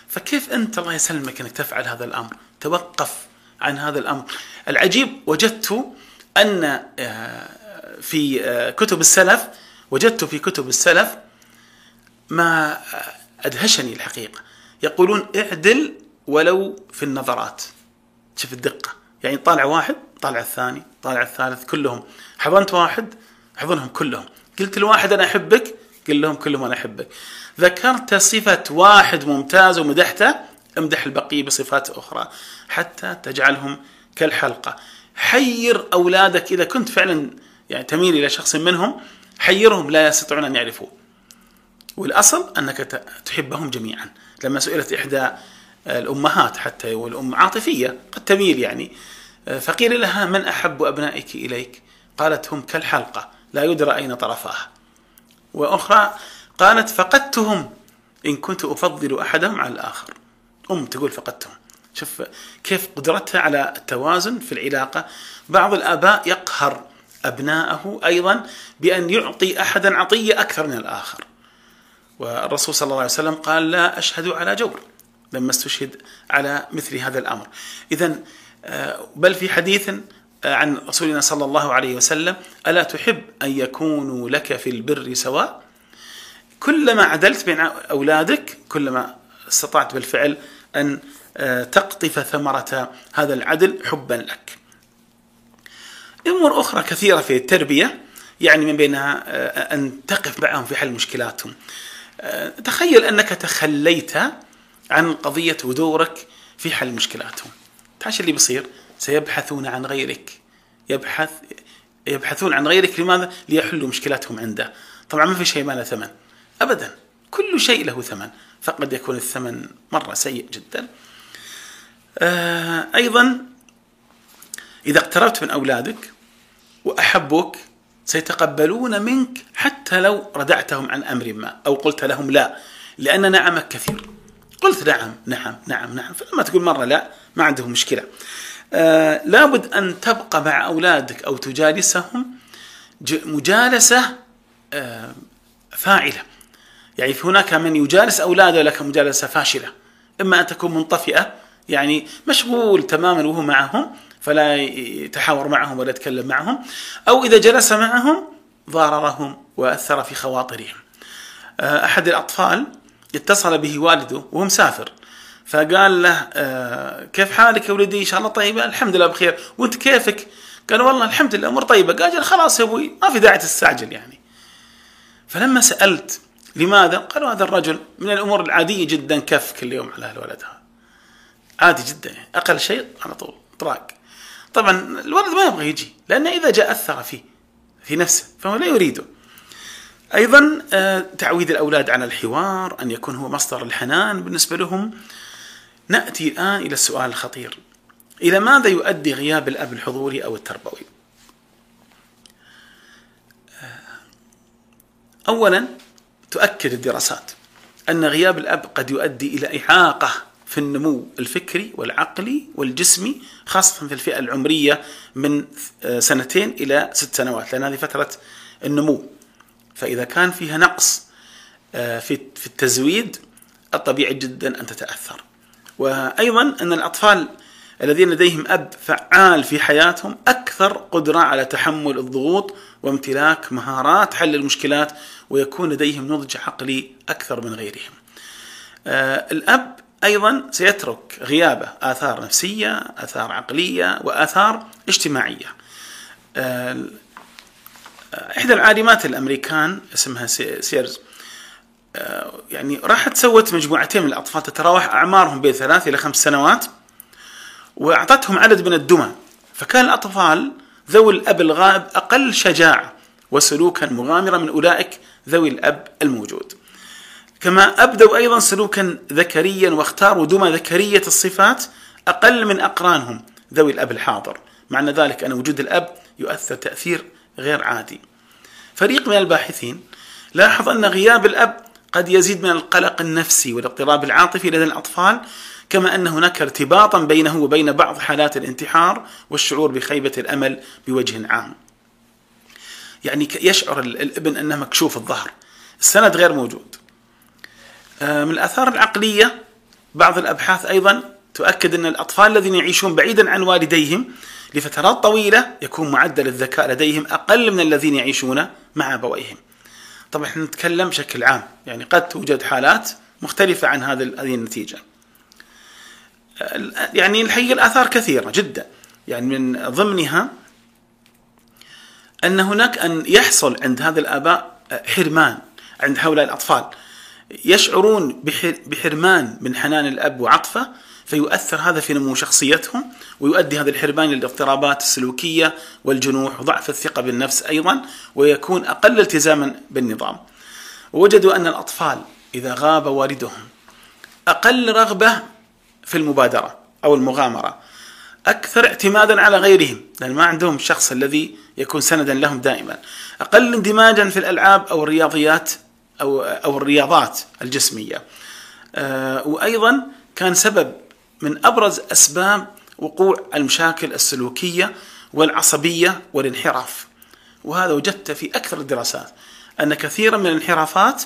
فكيف أنت الله يسلمك أنك تفعل هذا الأمر؟ توقف عن هذا الأمر. العجيب وجدت أن آه، في آه، كتب السلف وجدت في كتب السلف ما أدهشني الحقيقة. يقولون اعدل ولو في النظرات. شوف الدقة. يعني طالع واحد طالع الثاني طالع الثالث كلهم. حضنت واحد حضنهم كلهم. قلت لواحد أنا أحبك قل لهم كلهم أنا أحبك. ذكرت صفة واحد ممتاز ومدحته امدح البقية بصفات أخرى حتى تجعلهم كالحلقة. حير أولادك إذا كنت فعلا يعني تميل إلى شخص منهم حيرهم لا يستطيعون أن يعرفوه. والأصل أنك تحبهم جميعا. لما سئلت إحدى الأمهات حتى والأم عاطفية قد تميل يعني فقيل لها من أحب أبنائك إليك؟ قالت هم كالحلقة. لا يدرى أين طرفاها. وأخرى قالت فقدتهم. إن كنت أفضل أحدهم على الآخر. أم تقول فقدتهم. شوف كيف قدرتها على التوازن في العلاقة. بعض الآباء يقهر أبناءه أيضا بأن يعطي أحدا عطية أكثر من الآخر. والرسول صلى الله عليه وسلم قال لا أشهد على جور لما أستشهد على مثل هذا الأمر. إذا آه، بل في حديث عن رسولنا صلى الله عليه وسلم ألا تحب أن يكونوا لك في البر سواء؟ كلما عدلت بين أولادك كلما استطعت بالفعل أن آه، تقطف ثمرة هذا العدل حبا لك. أمور أخرى كثيرة في التربية يعني من بينها آه، أن تقف معهم في حل مشكلاتهم. آه، تخيل أنك تخليت عن قضية ودورك في حل مشكلاتهم. تعرف اللي بيصير؟ سيبحثون عن غيرك. يبحث يبحثون عن غيرك لماذا؟ ليحلوا مشكلاتهم عنده. طبعا ما في شيء ما له ثمن. أبدا. كل شيء له ثمن. فقد يكون الثمن مرة سيء جدا. آه، أيضا إذا اقتربت من أولادك وأحبوك سيتقبلون منك حتى لو ردعتهم عن أمر ما أو قلت لهم لا لأن نعمك كثير. قلت نعم نعم نعم نعم. فلما تقول مرة لا ما عندهم مشكلة. آه لابد أن تبقى مع أولادك أو تجالسهم مجالسة آه فاعلة. يعني هناك من يجالس أولاده لك مجالسة فاشلة. إما أن تكون منطفئة يعني مشغول تماما وهو معهم فلا يتحاور معهم ولا يتكلم معهم. أو إذا جلس معهم ضاررهم وأثر في خواطرهم. آه، أحد الأطفال اتصل به والده وهو مسافر. فقال له آه، كيف حالك يا ولدي؟ إن شاء الله طيبه الحمد لله بخير. وأنت كيفك؟ قال والله الحمد لله امور طيبة. قال خلاص يا أبوي ما في داعي تستعجل يعني. فلما سألت لماذا؟ قالوا هذا الرجل من الأمور العادية جدا كف كل يوم على الولد هذا عادي جدا يعني أقل شيء على طول طراق طبعا الولد ما يبغى يجي لأنه إذا جاء أثر فيه في نفسه فهو لا يريده. أيضا آه، تعويد الأولاد على الحوار أن يكون هو مصدر الحنان بالنسبة لهم. نأتي الآن إلى السؤال الخطير. إلى ماذا يؤدي غياب الأب الحضوري أو التربوي؟ آه، أولا تؤكد الدراسات أن غياب الأب قد يؤدي إلى إعاقة في النمو الفكري والعقلي والجسمي خاصة في الفئة العمرية من آه، سنتين إلى ست سنوات لأن هذه فترة النمو. فإذا كان فيها نقص آه، في التزويد الطبيعي جدا أن تتأثر. وأيضا أن الأطفال الذين لديهم أب فعال في حياتهم أكثر قدرة على تحمل الضغوط وامتلاك مهارات حل المشكلات ويكون لديهم نضج عقلي أكثر من غيرهم آه، الأب أيضا سيترك غيابه آثار نفسية، آثار عقلية وآثار اجتماعية. آه، إحدى العالمات الأمريكان اسمها سيرز يعني راحت سوت مجموعتين من الأطفال تتراوح أعمارهم بين ثلاث إلى خمس سنوات وأعطتهم عدد من الدمى. فكان الأطفال ذوي الأب الغائب أقل شجاعة وسلوكا مغامرا من أولئك ذوي الأب الموجود. كما أبدوا أيضا سلوكا ذكريا واختاروا دمى ذكرية الصفات أقل من أقرانهم ذوي الأب الحاضر. معنى ذلك أن وجود الأب يؤثر تأثير غير عادي. فريق من الباحثين لاحظ أن غياب الأب قد يزيد من القلق النفسي والاضطراب العاطفي لدى الأطفال كما أن هناك ارتباطا بينه وبين بعض حالات الانتحار والشعور بخيبة الأمل بوجه عام. يعني يشعر الابن أنه مكشوف الظهر. السند غير موجود. آه، من الآثار العقلية بعض الأبحاث أيضا تؤكد أن الأطفال الذين يعيشون بعيدا عن والديهم لفترات طويلة يكون معدل الذكاء لديهم أقل من الذين يعيشون مع أبويهم طبعا إحنا نتكلم بشكل عام. يعني قد توجد حالات مختلفة عن هذه النتيجة. يعني الحقيقة الآثار كثيرة جدا. يعني من ضمنها أن هناك أن يحصل عند هذا الآباء حرمان عند هؤلاء الأطفال. يشعرون بحرمان من حنان الأب وعطفه فيؤثر هذا في نمو شخصيتهم ويؤدي هذا الحرمان للاضطرابات السلوكية والجنوح وضعف الثقة بالنفس أيضا ويكون أقل التزاما بالنظام. ووجدوا أن الأطفال إذا غاب والدهم أقل رغبة في المبادرة أو المغامرة أكثر اعتمادا على غيرهم لأن ما عندهم الشخص الذي يكون سندا لهم دائما أقل اندماجا في الألعاب أو الرياضيات أو أو الرياضات الجسمية آه، وأيضا كان سبب من أبرز أسباب وقوع المشاكل السلوكية والعصبية والانحراف. وهذا وجدت في أكثر الدراسات أن كثيرا من الانحرافات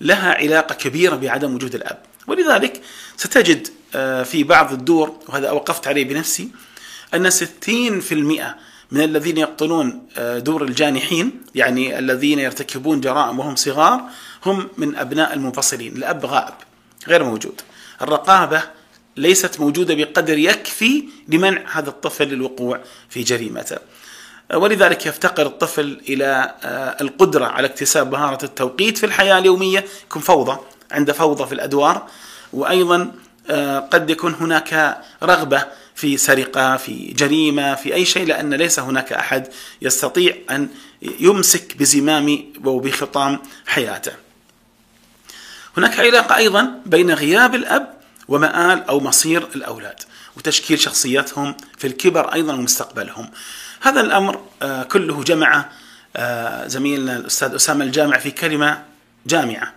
لها علاقة كبيرة بعدم وجود الأب. ولذلك ستجد آه، في بعض الدور وهذا أوقفت عليه بنفسي أن 60% من الذين يقتلون آه، دور الجانحين يعني الذين يرتكبون جرائم وهم صغار هم من أبناء المنفصلين. الأب غائب غير موجود. الرقابة ليست موجودة بقدر يكفي لمنع هذا الطفل للوقوع في جريمته. ولذلك يفتقر الطفل إلى آه، القدرة على اكتساب مهارة التوقيت في الحياة اليومية. يكون فوضى عنده فوضى في الأدوار. وأيضا آه، قد يكون هناك رغبة في سرقة في جريمة في أي شيء لأن ليس هناك أحد يستطيع أن يمسك بزمام وبخطام حياته. هناك علاقة أيضا بين غياب الأب ومآل أو مصير الأولاد وتشكيل شخصيتهم في الكبر أيضا ومستقبلهم. هذا الأمر آه، كله جمع آه، زميلنا الأستاذ أسامة الجامع في كلمة جامعة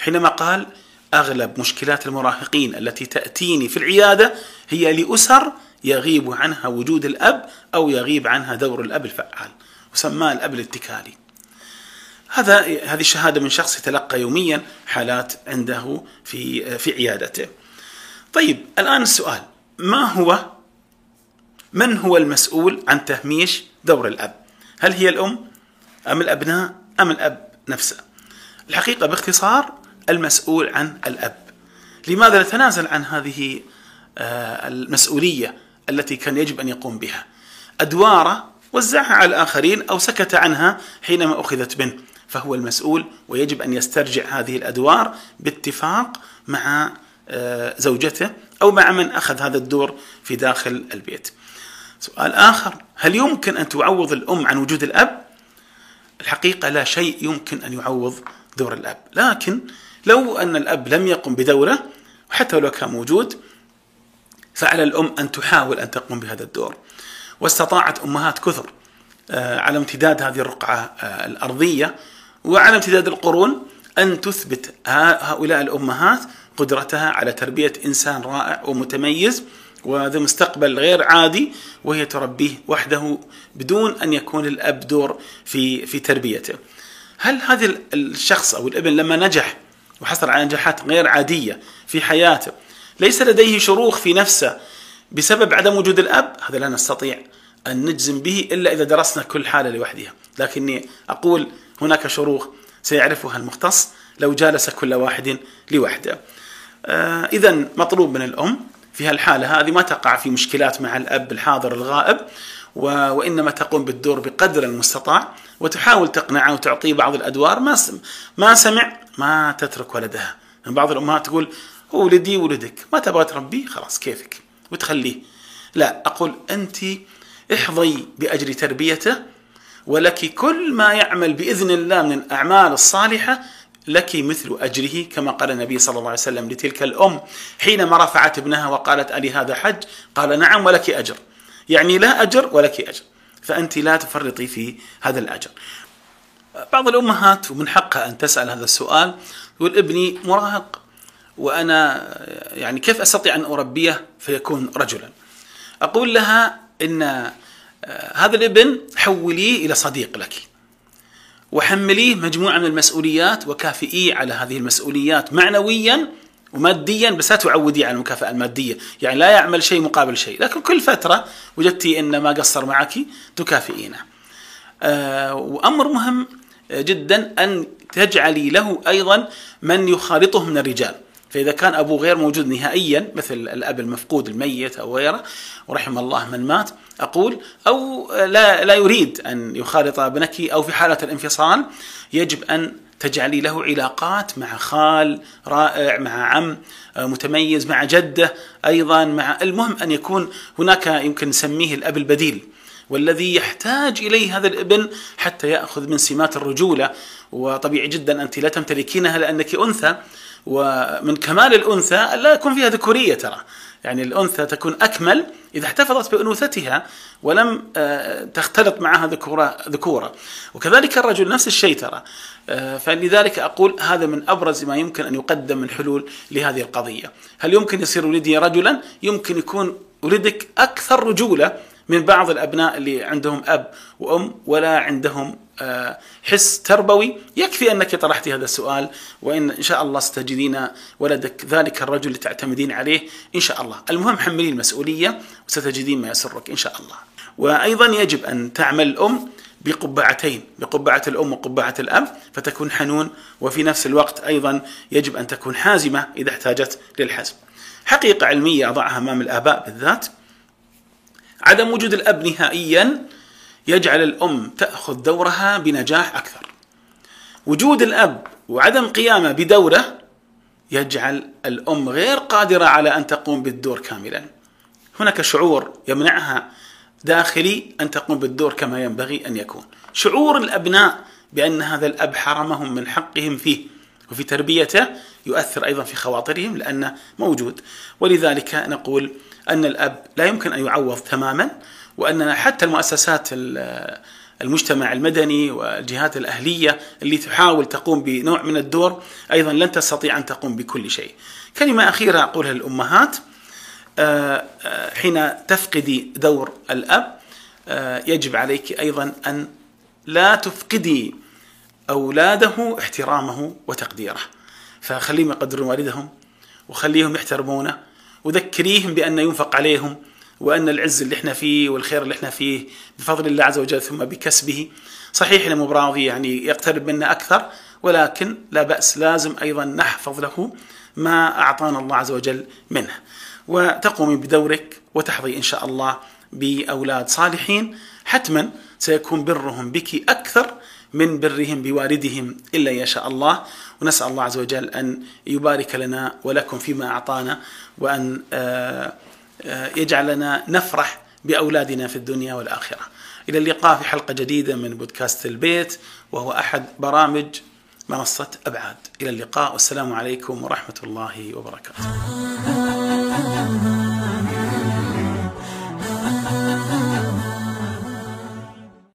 حينما قال أغلب مشكلات المراهقين التي تأتيني في العيادة هي لأسر يغيب عنها وجود الأب أو يغيب عنها دور الأب الفعال وسماه الأب الاتكالي. هذا هذه شهاده من شخص يتلقى يوميا حالات عنده في في عيادته. طيب الآن السؤال ما هو من هو المسؤول عن تهميش دور الأب؟ هل هي الأم أم الأبناء أم الأب نفسه؟ الحقيقة باختصار المسؤول عن الأب. لماذا نتنازل عن هذه آه، المسؤولية التي كان يجب أن يقوم بها؟ أدواره وزعها على الآخرين أو سكت عنها حينما أخذت منه، فهو المسؤول ويجب أن يسترجع هذه الأدوار باتفاق مع زوجته أو مع من أخذ هذا الدور في داخل البيت. سؤال آخر هل يمكن أن تعوض الأم عن وجود الأب؟ الحقيقة لا شيء يمكن أن يعوض دور الأب لكن لو أن الأب لم يقم بدوره وحتى لو كان موجود فعلى الأم أن تحاول أن تقوم بهذا الدور واستطاعت أمهات كثر آه، على امتداد هذه الرقعة آه، الأرضية وعلى امتداد القرون أن تثبت هؤلاء الأمهات قدرتها على تربية إنسان رائع ومتميز وهذا مستقبل غير عادي وهي تربيه وحده بدون أن يكون الأب دور في في تربيته. هل هذا الشخص أو الابن لما نجح وحصل على نجاحات غير عادية في حياته ليس لديه شروخ في نفسه بسبب عدم وجود الأب؟ هذا لا نستطيع أن نجزم به إلا إذا درسنا كل حالة لوحدها، لكني أقول هناك شروخ سيعرفها المختص لو جالس كل واحد لوحده. آه اذا مطلوب من الأم في هالحالة هذه ما تقع في مشكلات مع الأب الحاضر الغائب وإنما تقوم بالدور بقدر المستطاع وتحاول تقنعه وتعطيه بعض الأدوار ما ما سمع ما تترك ولدها. من بعض الأمهات تقول هو ولدي ولدك ما تبغى تربيه؟ خلاص كيفك؟ وتخليه. لا أقول أنت احظي بأجر تربيته ولك كل ما يعمل بإذن الله من الأعمال الصالحة لك مثل أجره كما قال النبي صلى الله عليه وسلم لتلك الأم حينما رفعت ابنها وقالت ألي هذا حج؟ قال نعم ولك أجر. يعني لا أجر ولك أجر. فأنت لا تفرطي في هذا الأجر. بعض الأمهات ومن حقها أن تسأل هذا السؤال يقول ابني مراهق وأنا يعني كيف أستطيع أن أربيه فيكون رجلا؟ أقول لها إن هذا الابن حوليه إلى صديق لك. وحمليه مجموعة من المسؤوليات وكافئيه على هذه المسؤوليات معنويا وماديا بس لا تعوديه على المكافأة المادية. يعني لا يعمل شيء مقابل شيء. لكن كل فترة وجدتي أن ما قصر معك تكافئينه. آه وأمر مهم جدا أن تجعلي له أيضا من يخالطه من الرجال. فإذا كان أبوه غير موجود نهائيا مثل الأب المفقود الميت أو غيره ورحم الله من مات أقول أو لا, لا يريد أن يخالط ابنك أو في حالة الانفصال يجب أن تجعلي له علاقات مع خال رائع مع عم متميز مع جده أيضا مع المهم أن يكون هناك يمكن نسميه الأب البديل والذي يحتاج إليه هذا الابن حتى يأخذ من سمات الرجولة وطبيعي جدا أنت لا تمتلكينها لأنك أنثى. ومن كمال الأنثى لا يكون فيها ذكورية ترى. يعني الأنثى تكون أكمل إذا احتفظت بأنوثتها ولم آه، تختلط معها ذكورة ذكوره وكذلك الرجل نفس الشيء ترى. آه، فلذلك أقول هذا من أبرز ما يمكن أن يقدم من حلول لهذه القضية. هل يمكن يصير ولدي رجلا؟ يمكن يكون ولدك أكثر رجولة من بعض الأبناء اللي عندهم أب وأم ولا عندهم آه، حس تربوي يكفي أنك طرحت هذا السؤال وإن ان شاء الله ستجدين ولدك ذلك الرجل اللي تعتمدين عليه إن شاء الله، المهم حملي المسؤوليه وستجدين ما يسرك إن شاء الله. وأيضا يجب أن تعمل الأم بقبعتين بقبعة الأم وقبعة الأب فتكون حنون وفي نفس الوقت أيضا يجب أن تكون حازمة إذا احتاجت للحزم. حقيقة علمية أضعها أمام الآباء بالذات. عدم وجود الأب نهائيا يجعل الأم تأخذ دورها بنجاح أكثر. وجود الأب وعدم قيامه بدوره يجعل الأم غير قادرة على أن تقوم بالدور كاملا. هناك شعور يمنعها داخلي أن تقوم بالدور كما ينبغي أن يكون. شعور الأبناء بأن هذا الأب حرمهم من حقهم فيه. وفي تربيته يؤثر أيضا في خواطرهم لأنه موجود. ولذلك نقول أن الأب لا يمكن أن يعوض تماما وأننا حتى المؤسسات المجتمع المدني والجهات الأهلية اللي تحاول تقوم بنوع من الدور أيضا لن تستطيع أن تقوم بكل شيء. كلمة أخيرة أقولها للأمهات. آه، آه، حين تفقدي دور الأب آه، يجب عليك أيضا أن لا تفقدي أولاده احترامه وتقديره. فخليهم يقدرون والدهم وخليهم يحترمونه وذكريهم بأن ينفق عليهم وأن العز اللي إحنا فيه والخير اللي إحنا فيه بفضل الله عز وجل ثم بكسبه صحيح إحنا مو براضي يعني يقترب منا أكثر ولكن لا بأس لازم أيضا نحفظ له ما أعطانا الله عز وجل منه. وتقومي بدورك وتحظي إن شاء الله بأولاد صالحين. حتما سيكون برهم بك أكثر من برهم بوالدهم إلا يشاء الله. ونسأل الله عز وجل أن يبارك لنا ولكم فيما أعطانا وأن آه، يجعلنا نفرح بأولادنا في الدنيا والآخرة. إلى اللقاء في حلقة جديدة من بودكاست البيت وهو أحد برامج منصة أبعاد. إلى اللقاء والسلام عليكم ورحمة الله وبركاته.